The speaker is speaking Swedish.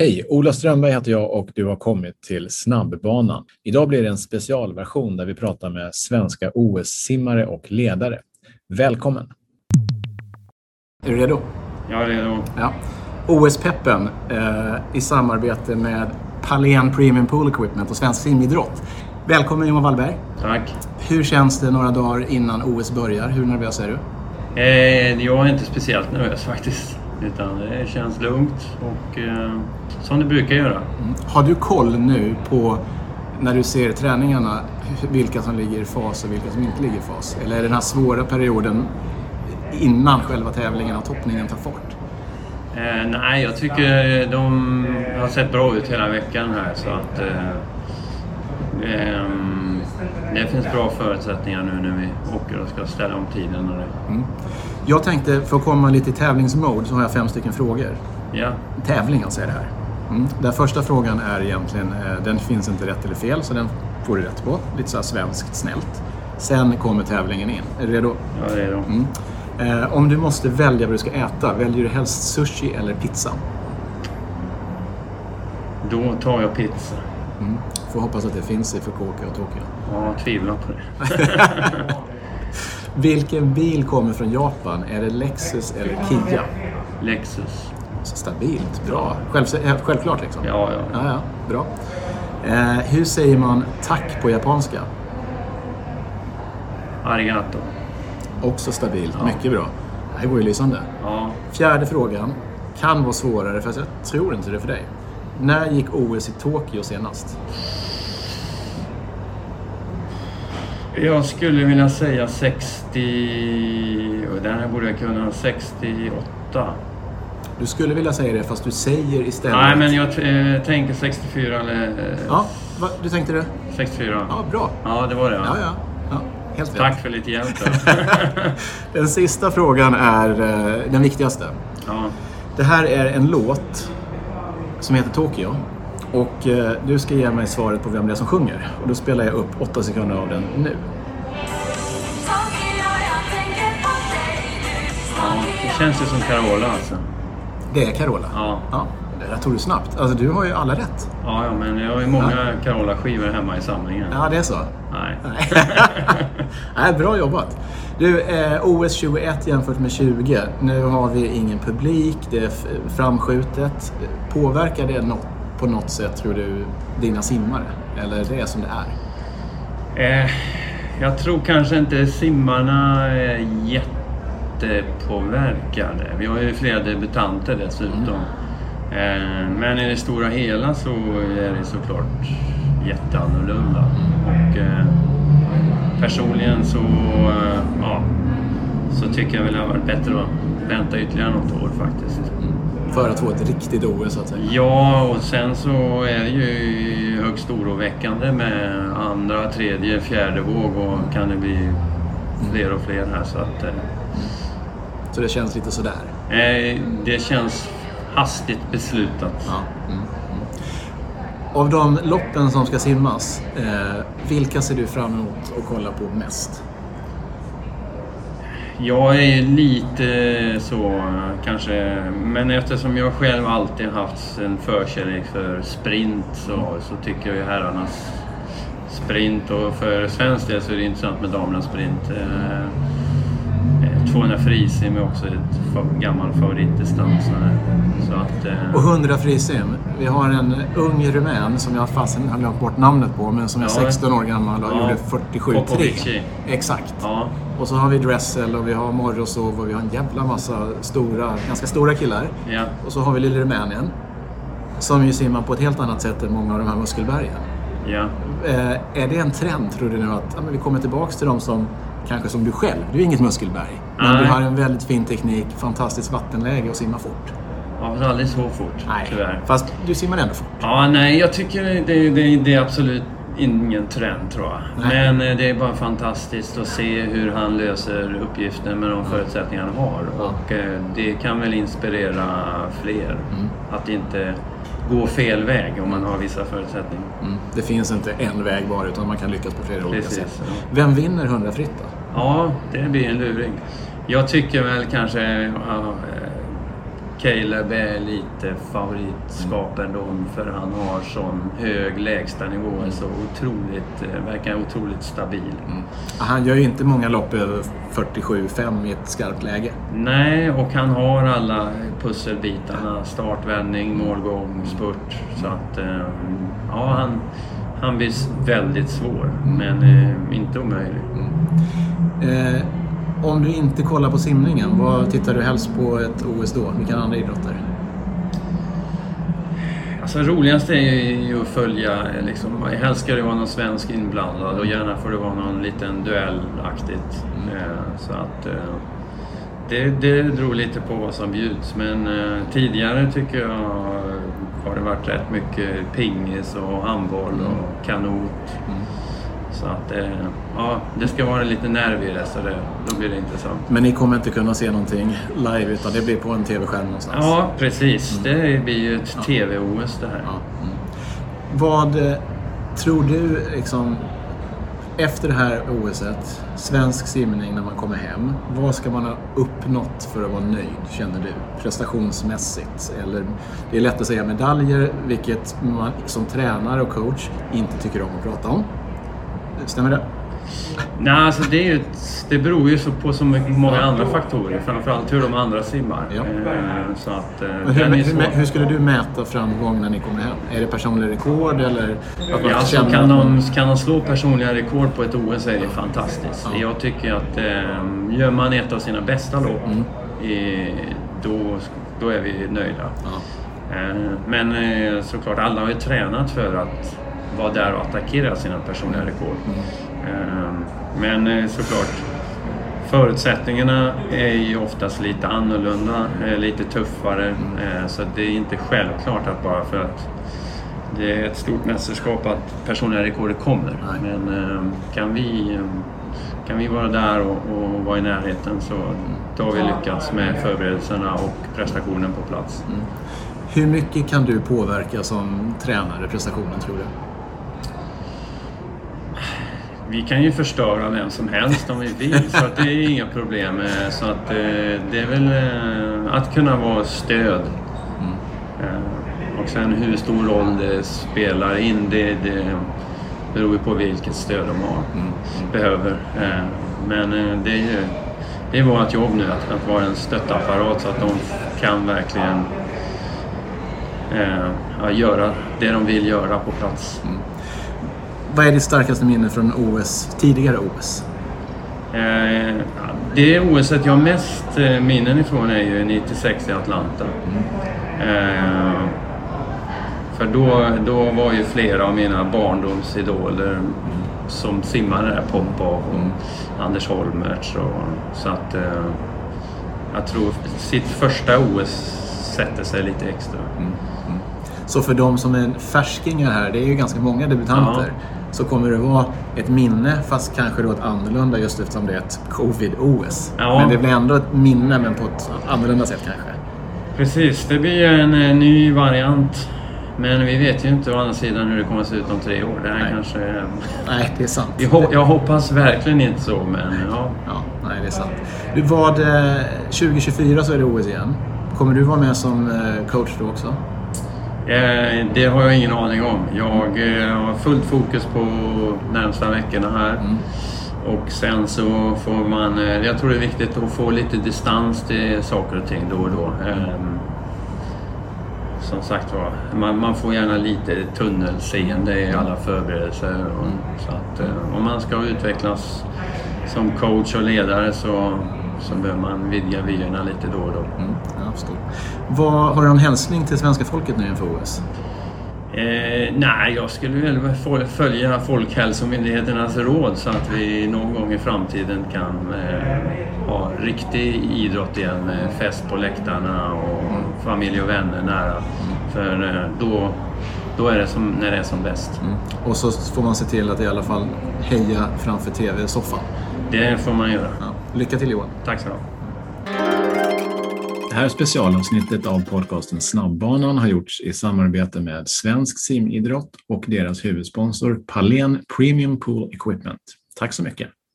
Hej! Ola Strömberg heter jag och du har kommit till Snabbbanan. Idag blir det en specialversion där vi pratar med svenska OS-simmare och ledare. Välkommen! Är du redo? Jag är redo. Ja. OS-peppen eh, i samarbete med Palen Premium Pool Equipment och Svensk Simidrott. Välkommen Johan Wallberg. Tack. Hur känns det några dagar innan OS börjar? Hur nervös är du? Eh, jag är inte speciellt nervös faktiskt. Utan det känns lugnt och eh, som det brukar göra. Mm. Har du koll nu på, när du ser träningarna, vilka som ligger i fas och vilka som inte ligger i fas? Eller är det den här svåra perioden innan själva tävlingen och toppningen tar fart? Eh, nej, jag tycker de har sett bra ut hela veckan här så att eh, ehm, det finns bra förutsättningar nu när vi åker och ska ställa om tiden. Och det. Mm. Jag tänkte, för att komma lite i tävlingsmode, så har jag fem stycken frågor. Ja. Tävling alltså är det här. Mm. Den första frågan är egentligen, eh, den finns inte rätt eller fel, så den får du rätt på. Lite så svenskt snällt. Sen kommer tävlingen in. Är du redo? Jag är redo. Mm. Eh, om du måste välja vad du ska äta, väljer du helst sushi eller pizza? Då tar jag pizza. Mm. Får hoppas att det finns i Fukuoka och Tokyo. Ja, tvivlar på det. Vilken bil kommer från Japan? Är det Lexus eller Kia? Lexus. Stabilt, bra. Själv, helt självklart liksom? Ja, ja. ja, ja bra. Eh, hur säger man tack på japanska? Arigato. Också stabilt, ja. mycket bra. Det här går ju lysande. Ja. Fjärde frågan kan vara svårare, fast jag tror inte det för dig. När gick OS i Tokyo senast? Jag skulle vilja säga 60... Och den här borde jag kunna. 68. Du skulle vilja säga det fast du säger istället... Nej, men jag äh, tänker 64 eller... Ja, va, du tänkte det? 64. Ja, bra. Ja, det var det. Ja, ja. ja helt Tack rätt. för lite hjälp Den sista frågan är äh, den viktigaste. Ja. Det här är en låt som heter Tokyo. Och eh, du ska ge mig svaret på vem det är som sjunger. Och då spelar jag upp åtta sekunder av den nu. Ja, det känns ju som Carola alltså. Det är Carola? Ja. ja. Det där tog du snabbt. Alltså du har ju alla rätt. Ja, ja men jag har ju många ja. Carola-skivor hemma i samlingen. Ja, det är så? Nej. Nej, bra jobbat. Du, eh, OS 21 jämfört med 20. Nu har vi ingen publik, det är framskjutet. Påverkar det något på något sätt, tror du, dina simmare? Eller är det som det är? Eh, jag tror kanske inte simmarna är jättepåverkade. Vi har ju flera debutanter dessutom. Mm. Eh, men i det stora hela så är det såklart jätteannorlunda. Och eh, personligen så, eh, ja, så tycker jag väl det har varit bättre att vänta ytterligare något år faktiskt. För att få ett riktigt OS så att säga? Ja, och sen så är det ju högst oroväckande med andra, tredje, fjärde våg och kan det bli fler och fler här så att... Eh, så det känns lite sådär? Eh, det känns hastigt beslutat. Ja. Mm. Mm. Av de loppen som ska simmas, eh, vilka ser du fram emot att kolla på mest? Jag är lite så kanske, men eftersom jag själv alltid haft en förkärlek för sprint så, så tycker jag ju herrarnas sprint och för svensk del så är det intressant med damernas sprint. Eh, 200 frisim är också ett gammal favoritdistans. Så att, eh... Och 100 frisim. Vi har en ung rumän som jag fasen har glömt bort namnet på, men som är ja. 16 år gammal och ja. gjorde 47,3. Exakt. Ja. Och så har vi Dressel och vi har Morozov och vi har en jävla massa stora, ganska stora killar. Ja. Och så har vi lille Rumänien. Som ju simmar på ett helt annat sätt än många av de här muskelbergen. Ja. Eh, är det en trend, tror du nu, att ja, vi kommer tillbaka till de som kanske som du själv. Du är inget muskelberg. Men Nej. du har en väldigt fin teknik, fantastiskt vattenläge och simmar fort. Ja, fast aldrig så fort nej. tyvärr. Fast du simmar ändå fort. Ja, nej, jag tycker det, det, det är absolut ingen trend tror jag. Nej. Men eh, det är bara fantastiskt att se hur han löser uppgiften med de förutsättningar han har. Ja. Och eh, det kan väl inspirera fler. Mm. Att inte gå fel väg om man har vissa förutsättningar. Mm. Det finns inte en väg bara utan man kan lyckas på flera olika Precis, sätt. Ja. Vem vinner 100 fritt då? Ja, det blir en luring. Jag tycker väl kanske... Ja, Caleb är lite favoritskap ändå för han har sån hög lägstanivå. Mm. Så otroligt, eh, verkar otroligt stabil. Mm. Han gör ju inte många lopp över 47-5 i ett skarpt läge. Nej, och han har alla pusselbitarna. Startvändning, målgång, spurt. Så att, eh, ja, han, han blir väldigt svår, mm. men eh, inte omöjlig. Mm. Eh, om du inte kollar på simningen, vad tittar du helst på ett OS då? Vilka andra idrotter? Alltså roligast är ju att följa, liksom, helst ska det vara någon svensk inblandad och gärna får det vara någon liten duellaktigt. Mm. Eh, så att, eh, det, det beror lite på vad som bjuds men eh, tidigare tycker jag har det varit rätt mycket pingis och handboll och mm. kanot. Mm. Så att eh, ja, det ska vara lite nerv i det så det, då blir det intressant. Men ni kommer inte kunna se någonting live utan det blir på en TV-skärm någonstans? Ja, precis. Mm. Det blir ju ett. TV-OS det här. Mm. Vad eh, tror du liksom efter det här OSet, svensk simning när man kommer hem, vad ska man ha uppnått för att vara nöjd, känner du? Prestationsmässigt? Eller, det är lätt att säga medaljer, vilket man som tränare och coach inte tycker om att prata om. Stämmer det? Nej, alltså det, är ju, det beror ju så på så många andra faktorer. Framförallt hur de andra simmar. Ja. Eh, så att, eh, hur, hur, hur, skulle du mäta framgång när ni kommer hem? Är det personlig rekord eller? Ja, alltså, kan, de, kan de slå personliga rekord på ett OS är det fantastiskt. Ja. Jag tycker att eh, gör man ett av sina bästa lopp mm. då, då är vi nöjda. Ja. Men såklart, alla har ju tränat för att vara där och attackera sina personliga rekord. Mm. Men eh, såklart, förutsättningarna är ju oftast lite annorlunda, eh, lite tuffare. Mm. Eh, så det är inte självklart att bara för att det är ett stort mästerskap att personliga rekordet kommer. Nej. Men kan vi, kan vi vara där och, och vara i närheten så då har vi lyckats med förberedelserna och prestationen på plats. Mm. Hur mycket kan du påverka som tränare prestationen tror du? Vi kan ju förstöra vem som helst om vi vill, så att det är inga problem. Så att, eh, det är väl eh, att kunna vara stöd. Mm. Och sen hur stor roll det spelar in, det, det beror ju på vilket stöd de har, mm. mm. behöver. Men det är ju det är vårt jobb nu, att, att vara en stöttapparat så att de kan verkligen eh, göra det de vill göra på plats. Mm. Vad är ditt starkaste minne från OS, tidigare OS? Eh, det OS jag har mest eh, minnen ifrån är ju 96 i Atlanta. Mm. Eh, för då, då var ju flera av mina barndomsidoler mm. som simmade där, Poppa och mm. Anders Holmertz. Och, så att eh, jag tror sitt första OS sätter sig lite extra. Mm. mm. Så för de som är färskingar här, det är ju ganska många debutanter. Ja så kommer det vara ett minne fast kanske då ett annorlunda just eftersom det är ett covid-OS. Ja. Men det blir ändå ett minne men på ett annorlunda sätt kanske. Precis, det blir en, en ny variant. Men vi vet ju inte å andra sidan hur det kommer att se ut om tre år. Det här nej. kanske... Nej, det är sant. Jag, jag hoppas verkligen inte så, men ja. ja nej, det är sant. Du, vad, 2024 eh, så är det OS igen. Kommer du vara med som eh, coach då också? Eh, det har jag ingen aning om. Jag eh, har fullt fokus på närmsta veckorna här. Mm. Och sen så får man, eh, jag tror det är viktigt att få lite distans till saker och ting då och då. Ehm, som sagt var, man, man får gärna lite tunnelseende i alla förberedelser. Och, så att, om man ska utvecklas som coach och ledare så så behöver man vidga vyerna lite då och då. Mm, jag förstår. Vad, har du någon hälsning till svenska folket nu inför OS? Eh, nej, jag skulle väl följa Folkhälsomyndigheternas råd så att vi någon gång i framtiden kan eh, ha riktig idrott igen med fest på läktarna och mm. familj och vänner nära. Mm. För eh, då, då är det som, när det är som bäst. Mm. Och så får man se till att i alla fall heja framför TV-soffan. Det får man göra. Ja. Lycka till Johan. Tack så mycket. Det här specialavsnittet av podcasten Snabbbanan har gjorts i samarbete med Svensk simidrott och deras huvudsponsor Palen Premium Pool Equipment. Tack så mycket!